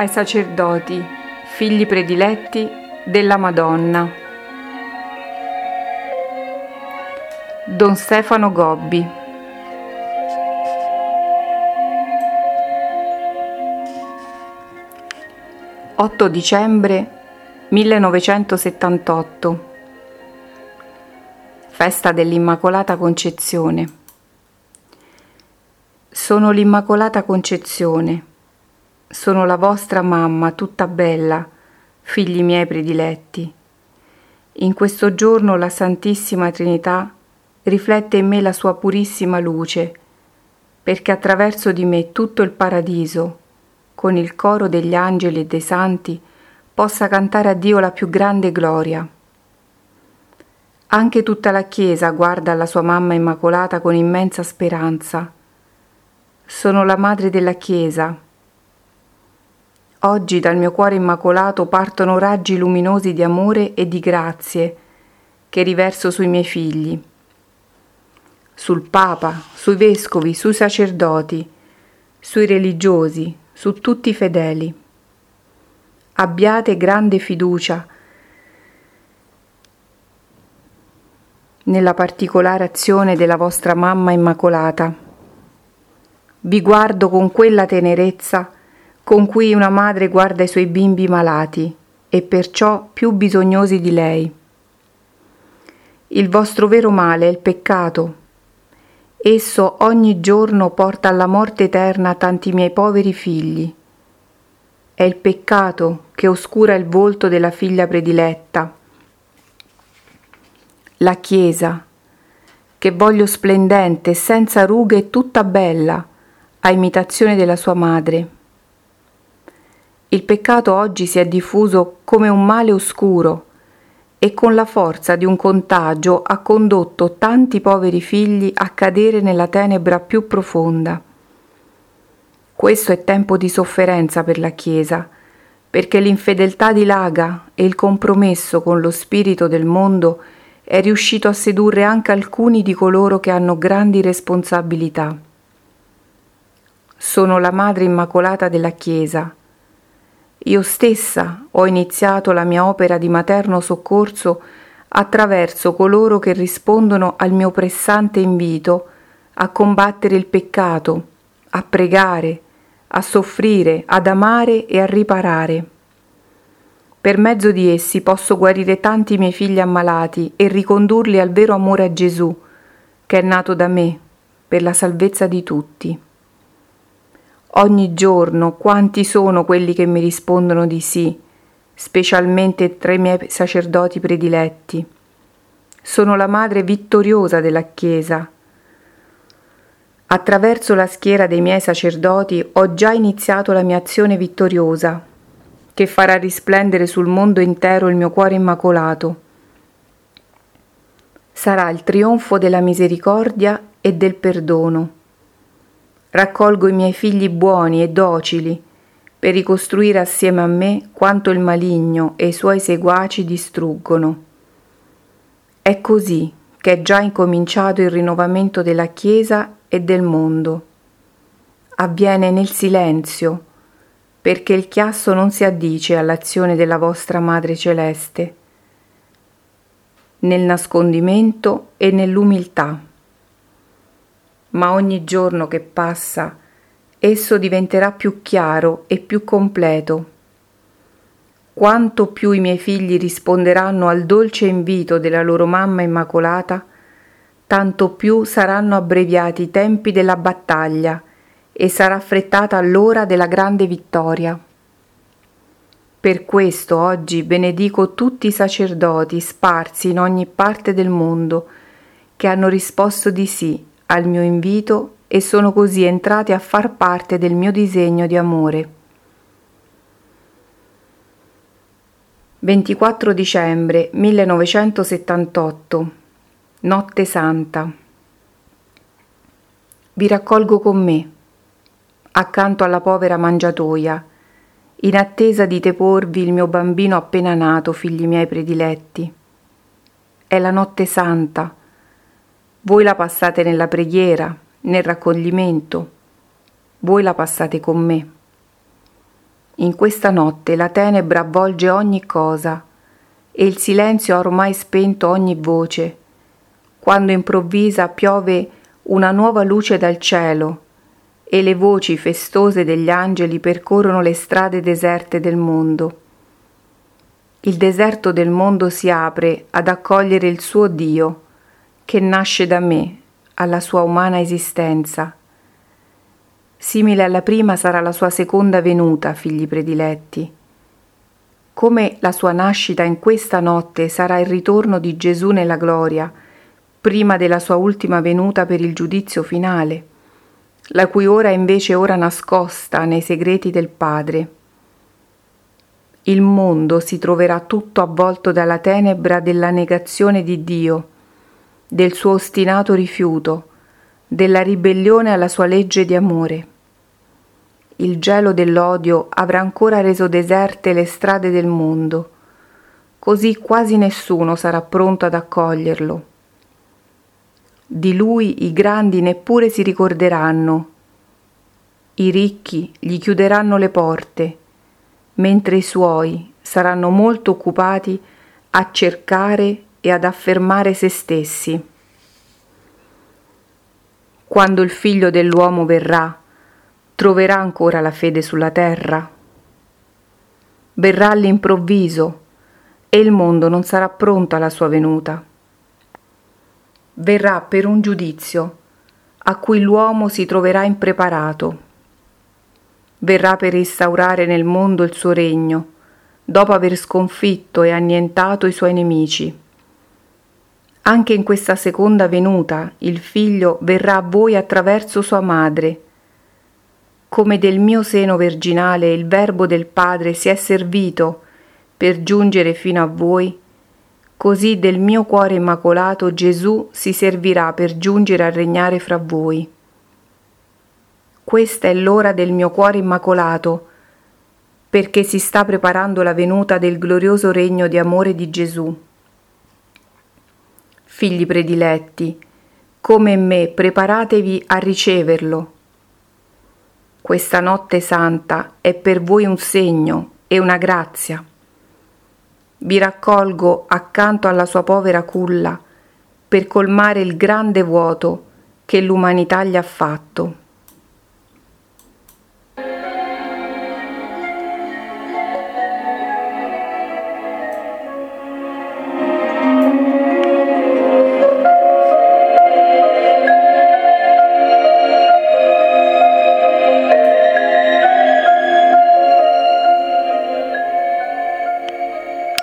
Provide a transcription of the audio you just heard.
ai sacerdoti, figli prediletti della Madonna. Don Stefano Gobbi. 8 dicembre 1978 Festa dell'Immacolata Concezione. Sono l'Immacolata Concezione, sono la vostra mamma tutta bella, figli miei prediletti. In questo giorno la Santissima Trinità riflette in me la sua purissima luce, perché attraverso di me tutto il paradiso, con il coro degli angeli e dei santi, possa cantare a Dio la più grande gloria. Anche tutta la Chiesa guarda alla sua mamma immacolata con immensa speranza. Sono la madre della Chiesa. Oggi dal mio cuore immacolato partono raggi luminosi di amore e di grazie che riverso sui miei figli, sul Papa, sui vescovi, sui sacerdoti, sui religiosi, su tutti i fedeli. Abbiate grande fiducia nella particolare azione della vostra mamma immacolata. Vi guardo con quella tenerezza con cui una madre guarda i suoi bimbi malati e perciò più bisognosi di lei. Il vostro vero male è il peccato Esso ogni giorno porta alla morte eterna tanti miei poveri figli. È il peccato che oscura il volto della figlia prediletta. La Chiesa, che voglio splendente, senza rughe e tutta bella, a imitazione della sua madre. Il peccato oggi si è diffuso come un male oscuro, e con la forza di un contagio ha condotto tanti poveri figli a cadere nella tenebra più profonda. Questo è tempo di sofferenza per la Chiesa, perché l'infedeltà dilaga e il compromesso con lo spirito del mondo è riuscito a sedurre anche alcuni di coloro che hanno grandi responsabilità. Sono la Madre Immacolata della Chiesa, io stessa ho iniziato la mia opera di materno soccorso attraverso coloro che rispondono al mio pressante invito a combattere il peccato, a pregare, a soffrire, ad amare e a riparare. Per mezzo di essi posso guarire tanti miei figli ammalati e ricondurli al vero amore a Gesù, che è nato da me, per la salvezza di tutti. Ogni giorno quanti sono quelli che mi rispondono di sì, specialmente tra i miei sacerdoti prediletti. Sono la madre vittoriosa della Chiesa. Attraverso la schiera dei miei sacerdoti ho già iniziato la mia azione vittoriosa, che farà risplendere sul mondo intero il mio cuore immacolato. Sarà il trionfo della misericordia e del perdono Raccolgo i miei figli buoni e docili per ricostruire assieme a me quanto il maligno e i suoi seguaci distruggono. È così che è già incominciato il rinnovamento della Chiesa e del mondo. Avviene nel silenzio, perché il chiasso non si addice all'azione della vostra Madre Celeste, nel nascondimento e nell'umiltà ma ogni giorno che passa esso diventerà più chiaro e più completo. Quanto più i miei figli risponderanno al dolce invito della loro mamma immacolata, tanto più saranno abbreviati i tempi della battaglia e sarà affrettata l'ora della grande vittoria. Per questo oggi benedico tutti i sacerdoti sparsi in ogni parte del mondo che hanno risposto di sì al mio invito e sono così entrati a far parte del mio disegno di amore. 24 dicembre 1978 Notte Santa Vi raccolgo con me, accanto alla povera mangiatoia, in attesa di deporvi il mio bambino appena nato, figli miei prediletti. È la notte santa, voi la passate nella preghiera, nel raccoglimento, voi la passate con me. in questa notte la tenebra avvolge ogni cosa e il silenzio ha ormai spento ogni voce, quando improvvisa piove una nuova luce dal cielo e le voci festose degli angeli percorrono le strade deserte del mondo. Il deserto del mondo si apre ad accogliere il suo Dio, che nasce da me, alla sua umana esistenza. Simile alla prima sarà la sua seconda venuta, figli prediletti. Come la sua nascita in questa notte sarà il ritorno di Gesù nella gloria, prima della sua ultima venuta per il giudizio finale la cui ora è invece ora nascosta nei segreti del Padre. Il mondo si troverà tutto avvolto dalla tenebra della negazione di Dio, del suo ostinato rifiuto, della ribellione alla sua legge di amore. Il gelo dell'odio avrà ancora reso deserte le strade del mondo, così quasi nessuno sarà pronto ad accoglierlo. Di lui i grandi neppure si ricorderanno. I ricchi gli chiuderanno le porte, mentre i suoi saranno molto occupati a cercare e ad affermare se stessi. Quando il figlio dell'uomo verrà, troverà ancora la fede sulla terra? Verrà all'improvviso e il mondo non sarà pronto alla sua venuta verrà per un giudizio a cui l'uomo si troverà impreparato. Verrà per instaurare nel mondo il suo regno, dopo aver sconfitto e annientato i suoi nemici. Anche in questa seconda venuta il figlio verrà a voi attraverso sua madre. Come del mio seno virginale il Verbo del Padre si è servito per giungere fino a voi, così del mio cuore immacolato Gesù si servirà per giungere a regnare fra voi. Questa è l'ora del mio cuore immacolato, perché si sta preparando la venuta del glorioso regno di amore di Gesù. Figli prediletti, come me, preparatevi a riceverlo. Questa notte santa è per voi un segno e una grazia vi raccolgo accanto alla sua povera culla per colmare il grande vuoto che l'umanità gli ha fatto.